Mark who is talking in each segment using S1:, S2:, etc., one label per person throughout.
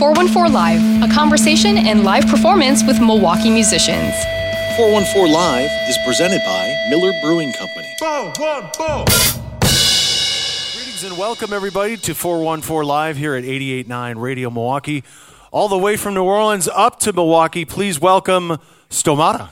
S1: 414 Live, a conversation and live performance with Milwaukee musicians.
S2: 414 Live is presented by Miller Brewing Company.
S3: Greetings and welcome, everybody, to 414 Live here at 889 Radio Milwaukee. All the way from New Orleans up to Milwaukee, please welcome Stomata.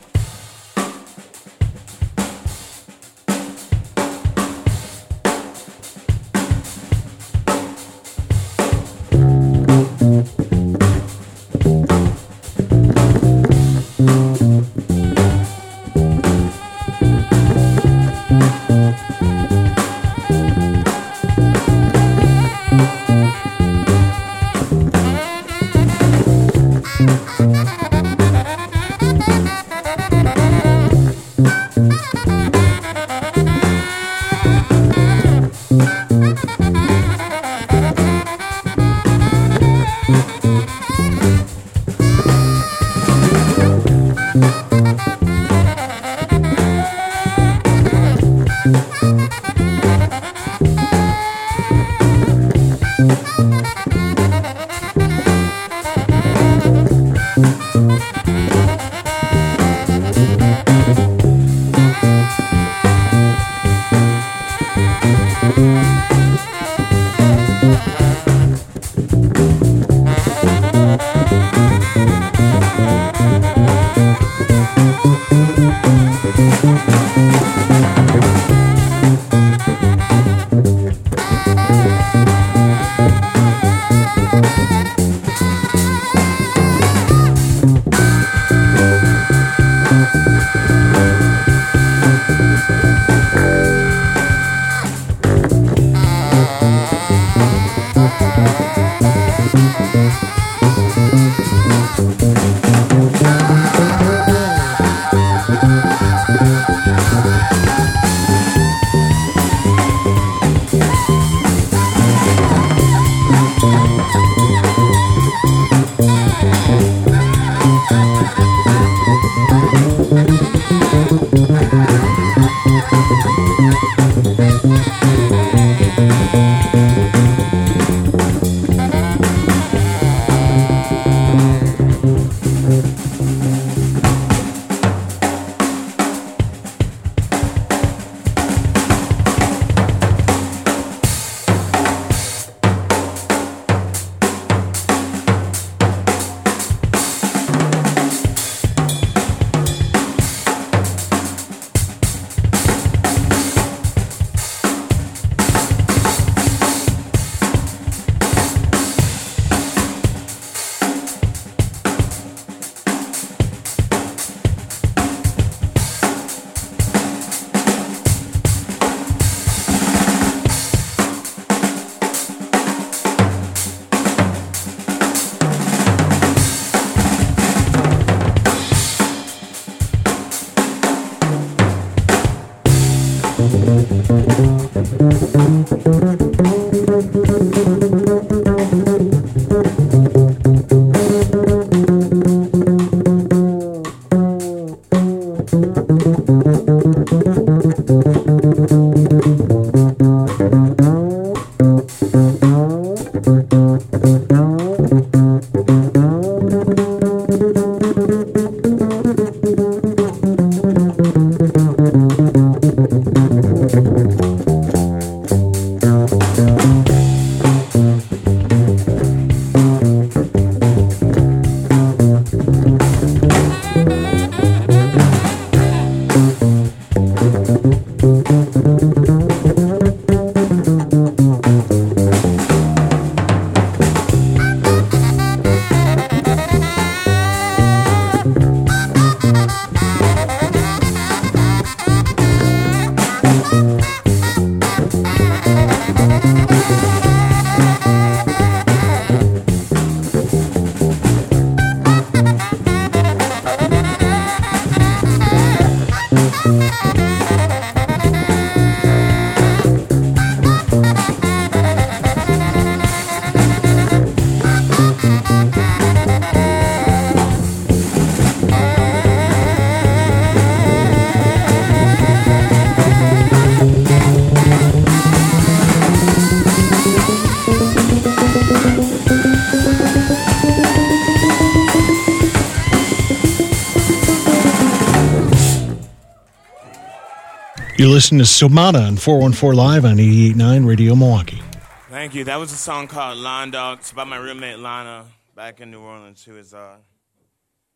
S3: You're listening to Stomata on 414 Live on 88.9 Radio Milwaukee.
S4: Thank you. That was a song called Lawn Dog. It's about my roommate Lana back in New Orleans, who is uh,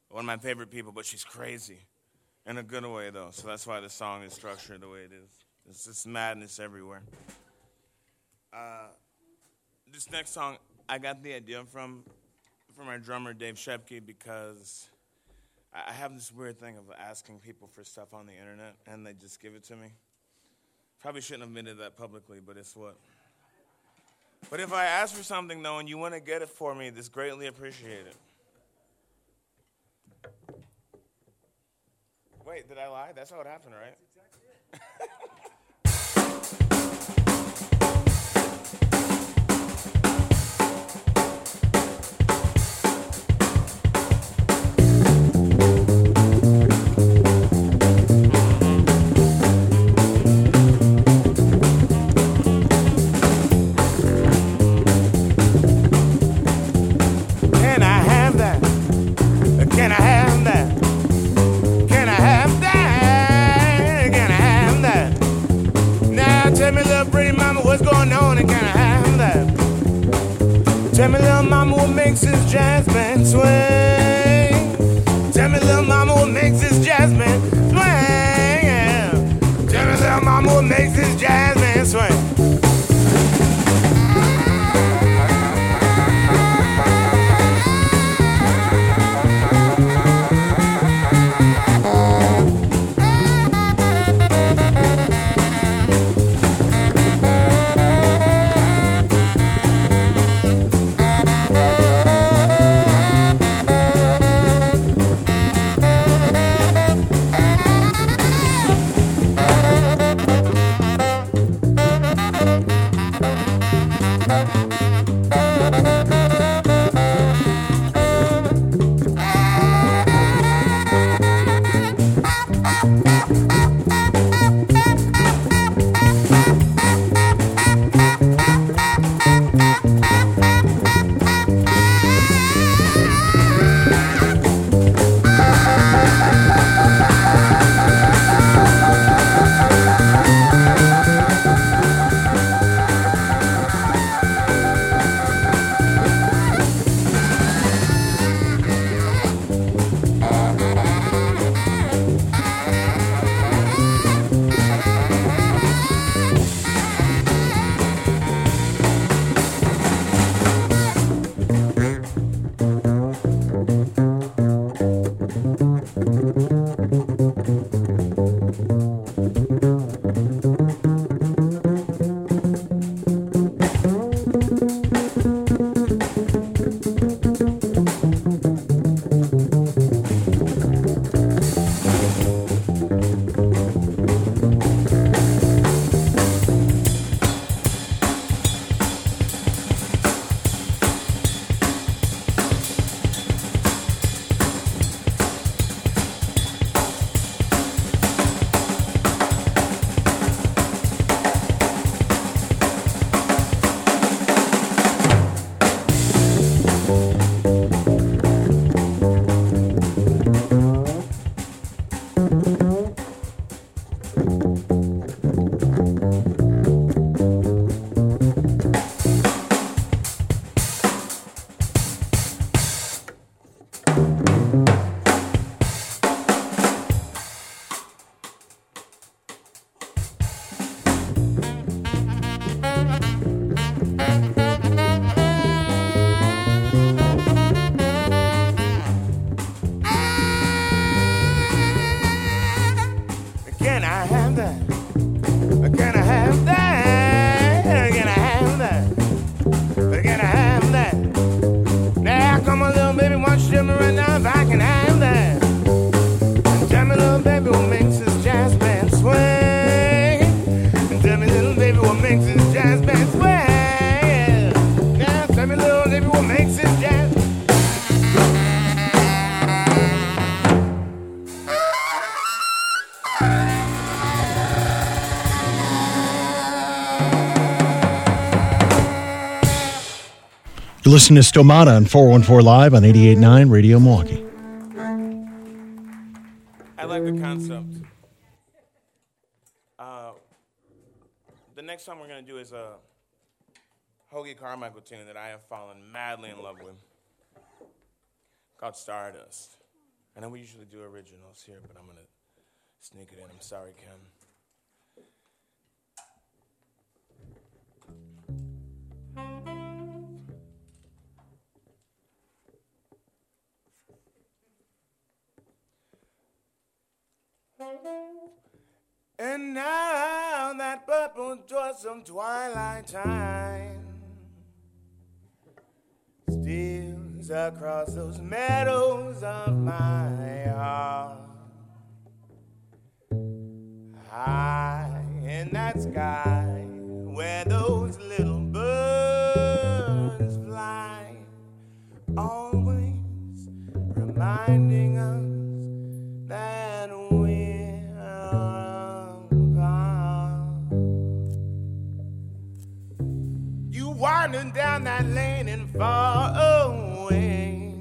S4: one of my favorite people, but she's crazy. In a good way, though. So that's why the song is structured the way it is. It's just madness everywhere. Uh, this next song, I got the idea from from our drummer Dave Shepke because I have this weird thing of asking people for stuff on the internet and they just give it to me. Probably shouldn't have admitted that publicly, but it's what. But if I ask for something though and you want to get it for me, this greatly appreciated. Wait, did I lie? That's how it happened, right? Can
S3: You're listening to Stomata on 414 Live on 88.9 Radio Milwaukee.
S4: I like the concept. Uh, next song we're gonna do is a Hoagy Carmichael tune that I have fallen madly in love with, called Stardust. I know we usually do originals here, but I'm gonna sneak it in. I'm sorry, Ken. And now that purple of twilight time steals across those meadows of my heart. High in that sky where those little down and far away,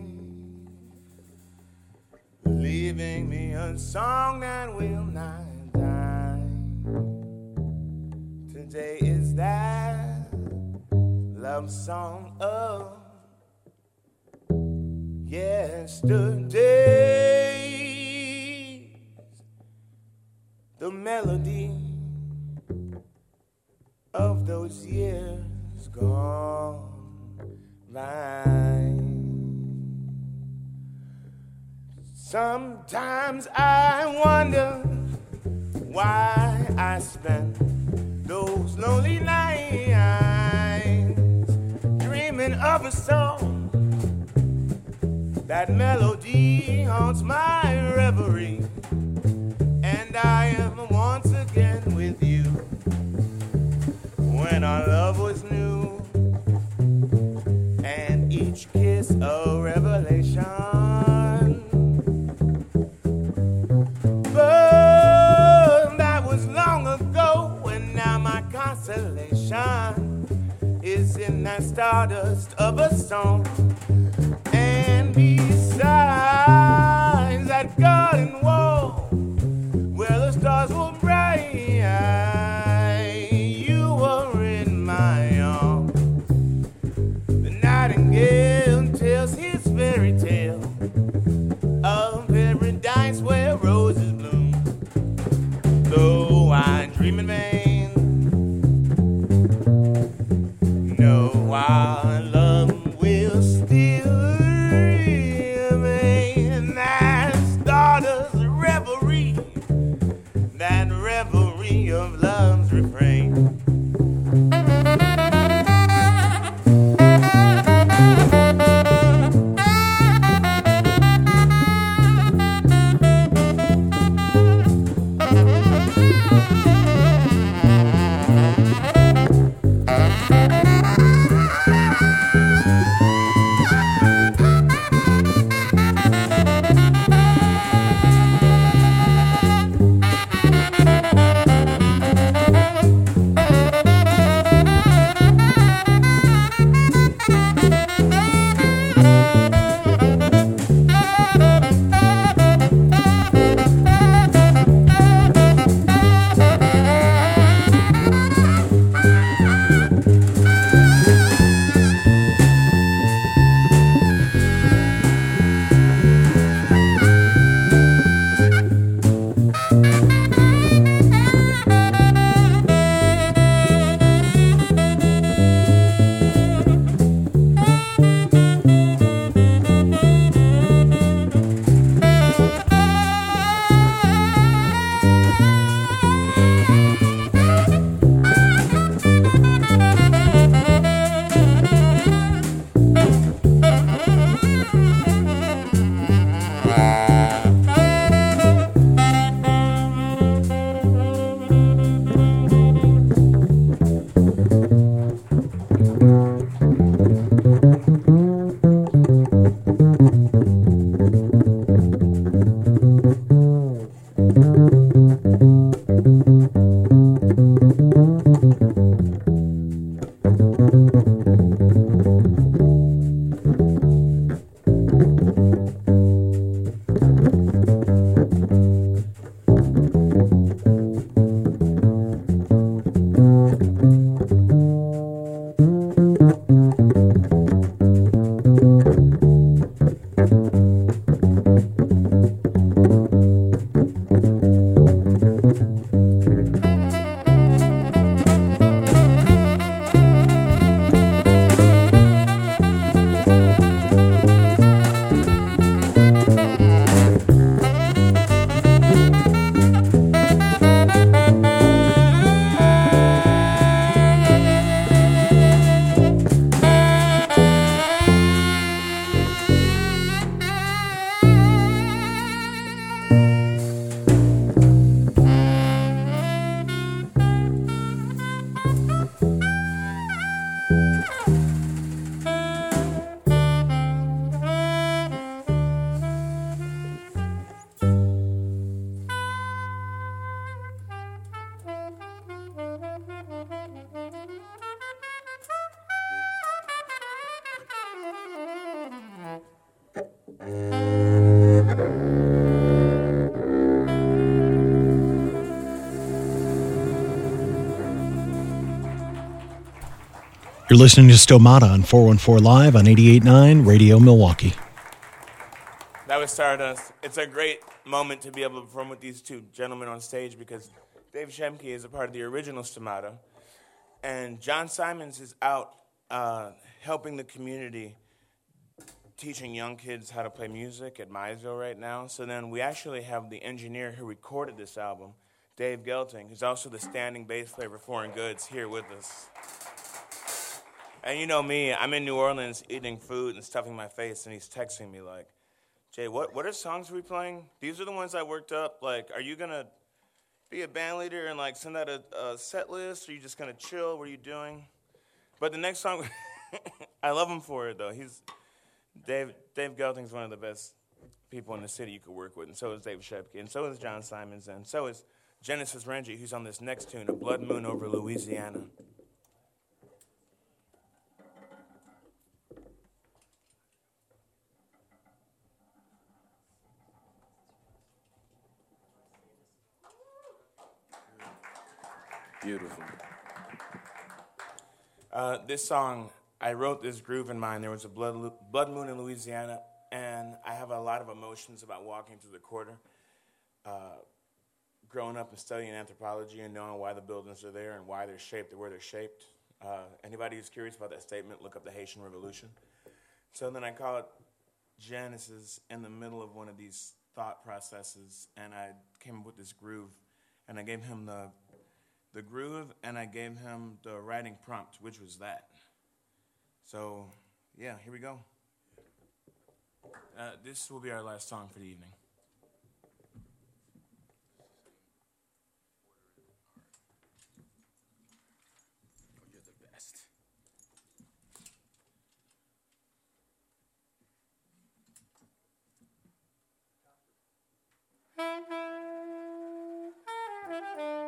S4: leaving me a song that will not die. Today is that love song of yesterday. The melody of those years gone by. Sometimes I wonder why I spent those lonely nights dreaming of a song. That melody haunts my reverie, and I am stardust of a song.
S3: You're listening to Stomata on 414 Live on 88.9 Radio Milwaukee.
S4: That was Stardust. It's a great moment to be able to perform with these two gentlemen on stage because Dave Shemke is a part of the original Stomata, and John Simons is out uh, helping the community, teaching young kids how to play music at Maysville right now. So then we actually have the engineer who recorded this album, Dave Gelting, who's also the standing bass player for Foreign Goods, here with us. And you know me, I'm in New Orleans eating food and stuffing my face, and he's texting me like, Jay, what, what are songs we playing? These are the ones I worked up. Like, are you gonna be a band leader and like send out a, a set list? Or are you just gonna chill? What are you doing? But the next song, I love him for it though. He's Dave. Dave Gelting's one of the best people in the city you could work with, and so is Dave Shepke, and so is John Simons, and so is Genesis Rengi, who's on this next tune, "A Blood Moon Over Louisiana."
S5: Beautiful.
S4: Uh, this song, I wrote this groove in mind. There was a blood, blood moon in Louisiana, and I have a lot of emotions about walking through the quarter. Uh, growing up and studying anthropology and knowing why the buildings are there and why they're shaped the way they're shaped. Uh, anybody who's curious about that statement, look up the Haitian Revolution. So then I call it Genesis in the middle of one of these thought processes, and I came up with this groove, and I gave him the the groove, and I gave him the writing prompt, which was that. So, yeah, here we go. Uh, this will be our last song for the evening. You're the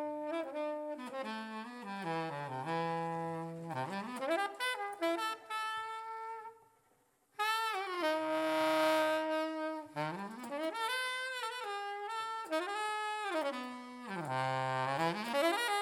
S6: Ah.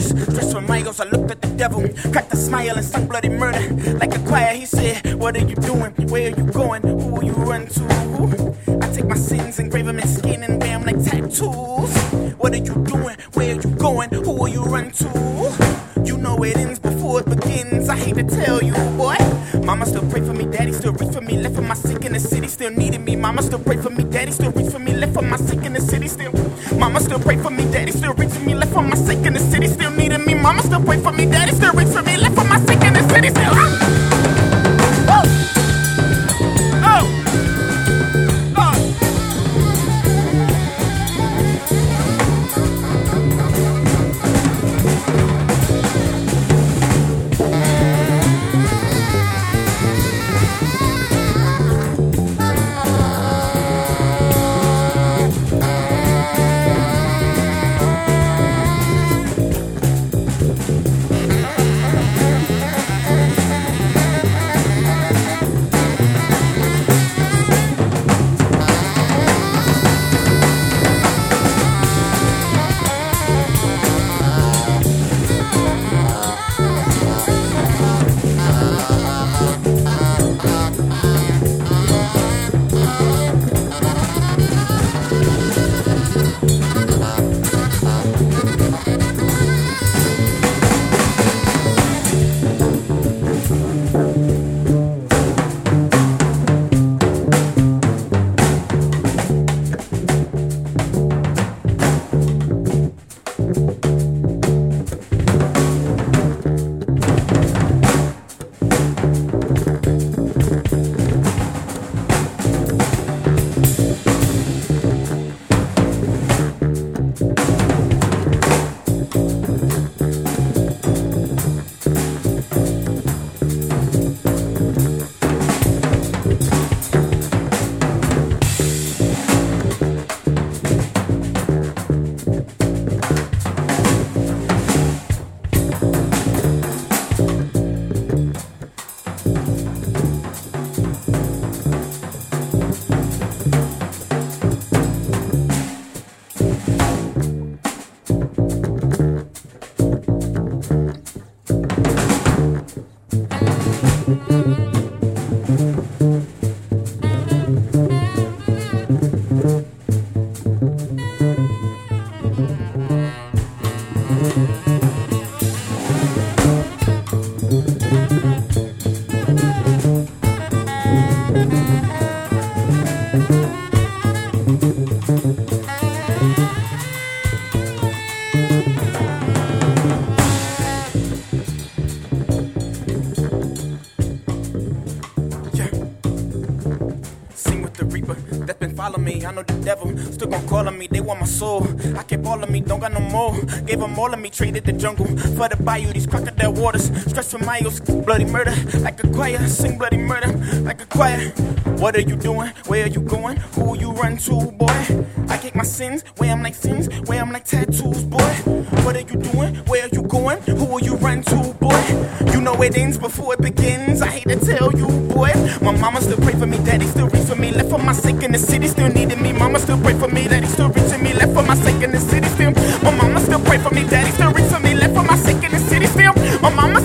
S6: waters. Dressed for Migos, I looked at the devil, cracked a smile and sung bloody murder. Like a choir, he said, What are you doing? Where are you going? Who will you run to? I take my sins, engrave them in skin and wear 'em like tattoos. What are you doing? Where are you going? Who will you run to? You know it ends before it begins. I hate to tell you, boy. Mama still pray for me, daddy still reach for me. Left for my sick in the city, still needing me. Mama still pray for me, daddy still reach for me. Left for my sick in the city, still. Mama still pray for me, daddy still reach for me. Left for my sick in the city, still needing me. Mama still pray soul. I kept all of me, don't got no more. Gave them all of me, traded the jungle for the bayou. These crocodile waters, stress for miles. Bloody murder, like a choir. Sing bloody murder, like a choir. What are you doing? Where are you going? Who will you run to, boy? I kick my sins, where I'm like sins, where I'm like tattoos, boy. What are you doing? Where are you going? Who will you run to, boy? You know it ends before it begins. I hate to tell you, boy. My mama still pray for me, daddy still reach for me. Left for my sake in the city, still needing me. Mama still pray for me, daddy still for me, daddy still reach for me. Left for my sake in the city, still. My mama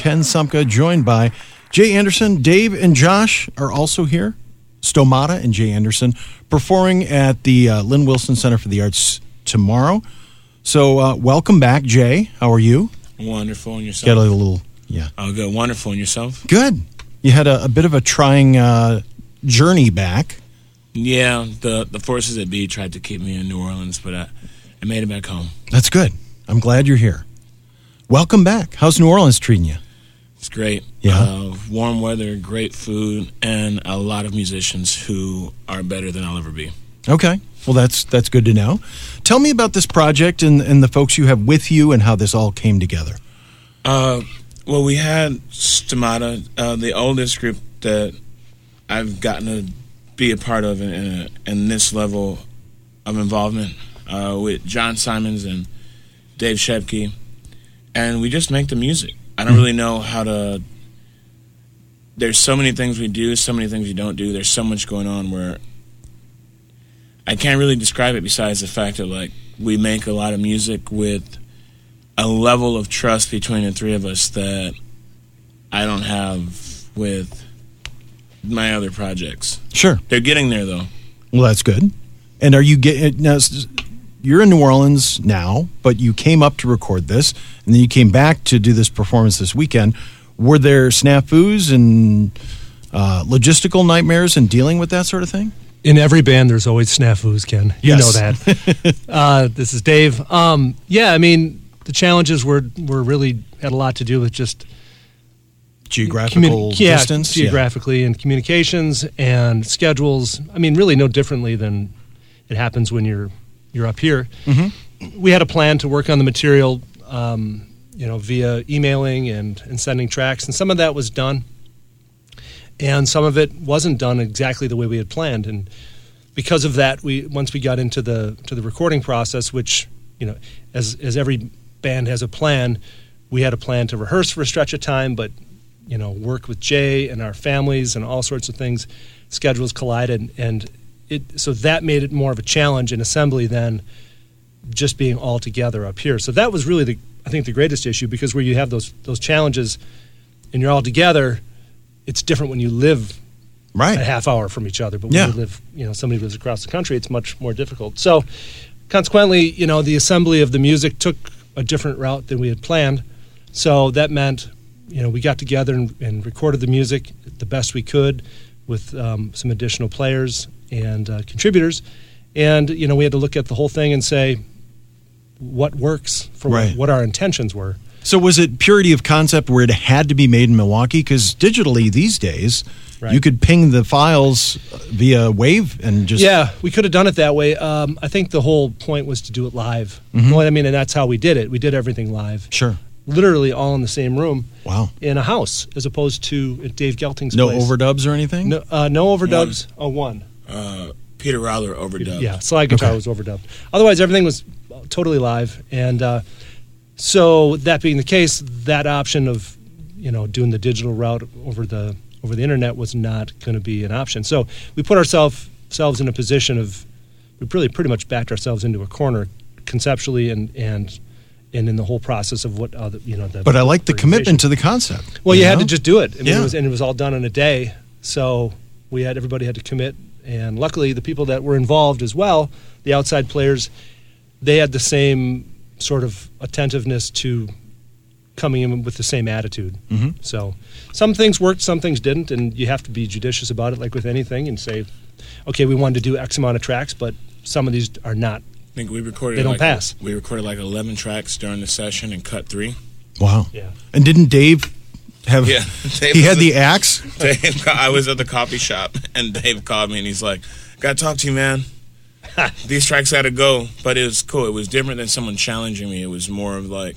S3: Ken Sumka, joined by Jay Anderson. Dave and Josh are also here. Stomata and Jay Anderson performing at the uh, Lynne Wilson Center for the Arts tomorrow. So, uh, welcome back, Jay. How are you?
S4: Wonderful. And yourself?
S3: Got a little, yeah.
S4: Oh, good. Wonderful. And yourself?
S3: Good. You had a, a bit of a trying uh, journey back.
S4: Yeah, the the forces at B tried to keep me in New Orleans, but I, I made it back home.
S3: That's good. I'm glad you're here. Welcome back. How's New Orleans treating you?
S4: It's great.
S3: Yeah.
S4: Uh, warm weather, great food, and a lot of musicians who are better than I'll ever be.
S3: Okay. Well, that's that's good to know. Tell me about this project and, and the folks you have with you and how this all came together.
S4: Uh, well, we had Stomata, uh, the oldest group that I've gotten to be a part of in, in, in this level of involvement uh, with John Simons and Dave Shepke. And we just make the music. I don't really know how to. There's so many things we do, so many things we don't do. There's so much going on where I can't really describe it besides the fact that, like, we make a lot of music with a level of trust between the three of us that I don't have with my other projects.
S3: Sure.
S4: They're getting there though.
S3: Well, that's good. And are you getting now? You're in New Orleans now, but you came up to record this, and then you came back to do this performance this weekend. Were there snafus and uh, logistical nightmares and dealing with that sort of thing?
S7: in every band there's always snafus ken you
S3: Yes.
S7: know that uh, this is dave um, yeah i mean the challenges were were really had a lot to do with just
S3: Geographical
S7: communi- yeah,
S3: distance, Yeah.
S7: geographically and communications and schedules. I mean really no differently than it happens when you're you're up here.
S3: Mm-hmm.
S7: we had a plan to work on the material um, you know via emailing and, and sending tracks and some of that was done. And some of it wasn't done exactly the way we had planned. And because of that we once we got into the to the recording process which you know as as every band has a plan. We had a plan to rehearse for a stretch of time, but you know, work with Jay and our families and all sorts of things. Schedules collided, and it so that made it more of a challenge in assembly than just being all together up here. So that was really the I think the greatest issue because where you have those those challenges and you're all together, it's different when you live
S3: Right.
S7: a half hour from each other. But when
S3: Yeah.
S7: you live, you know, somebody lives across the country, it's much more difficult. So, consequently, you know, the assembly of the music took a different route than we had planned. So that meant, you know, we got together and, and recorded the music the best we could with um, some additional players and uh, contributors. And, you know, we had to look at the whole thing and say what works for what- what our intentions were.
S3: So was it purity of concept where it had to be made in Milwaukee? Because digitally these days,
S7: Right.
S3: you could ping the files via Wave and just
S7: yeah, we could have done it that way. Um, I think the whole point was to do it live.
S3: Mhm.
S7: Well, I mean, and that's how we did it. We did everything live.
S3: Sure.
S7: Literally all in the same room
S3: Wow.
S7: in a house, as opposed to at Dave Gelting's
S3: No
S7: place.
S3: overdubs or anything.
S7: No, uh, no overdubs. Oh, one.
S5: Uh, Peter Rowler overdubbed.
S7: Yeah, slide guitar
S3: Okay.
S7: was overdubbed. Otherwise, everything was totally live. And uh, so, that being the case, that option of you know doing the digital route over the over the internet was not going to be an option. So we put ourselves selves in a position of we really pretty much backed ourselves into a corner conceptually and and and in the whole process of what other you know the
S3: But I like the commitment to the concept.
S7: Well, you, had
S3: know?
S7: to just do it. I mean,
S3: Yeah.
S7: it was, and it was all done in a day. So we had everybody had to commit, and luckily the people that were involved as well, the outside players, they had the same sort of attentiveness to coming in with the same attitude.
S3: Mhm.
S7: So some things worked, some things didn't, and you have to be judicious about it, like with anything, and say, okay, we wanted to do X amount of tracks, but some of these are not.
S5: I think we recorded.
S7: They don't
S5: like,
S7: pass.
S5: We recorded like eleven tracks during the session and cut three.
S3: Wow.
S7: Yeah.
S3: And didn't Dave have?
S5: Yeah, Dave
S3: he had
S5: was
S3: the axe.
S5: Dave, I was at the coffee shop and Dave called me and he's like, "Got to talk to you, man. These tracks got to go." But it was cool. It was different than someone challenging me. It was more of like,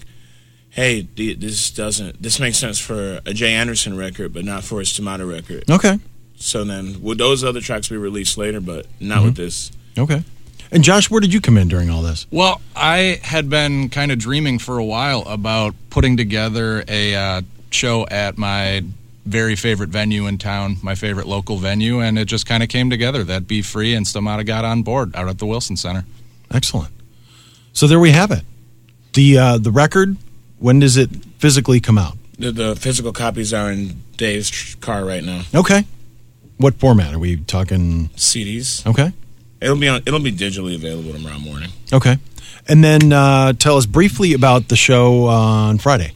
S5: "Hey, d- this doesn't. This makes sense for a Jay Anderson record, but not for a Stomata record."
S3: Okay.
S5: So then, would those other tracks be released later, but not
S3: Mm-hmm.
S5: with this?
S3: Okay. And Josh, where did you come in during all this?
S8: Well, I had been kind of dreaming for a while about putting together a uh, show at my very favorite venue in town, my favorite local venue, and it just kind of came together. That Be Free and Stomata got on board out at the Wilson Center.
S3: Excellent. So there we have it. The uh, the record. When does it physically come out?
S5: The, the physical copies are in Dave's car right now.
S3: Okay. What format are we talking?
S5: CDs.
S3: Okay.
S5: It'll be on. It'll be digitally available tomorrow morning.
S3: Okay. And then uh, tell us briefly about the show on Friday.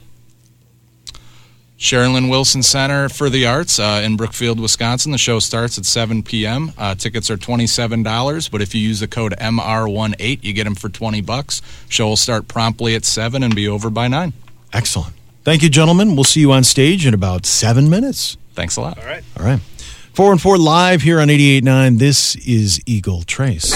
S8: Sharon Lynne Wilson Center for the Arts uh, in Brookfield, Wisconsin. The show starts at 7 p.m. Uh, tickets are $27, but if you use the code MR18, you get them for 20 bucks. Show will start promptly at 7 and be over by 9.
S3: Excellent. Thank you, gentlemen. We'll see you on stage in about seven minutes.
S8: Thanks a lot.
S7: All right.
S3: All right. 414 live here on 88.9. This is Eagle Trace.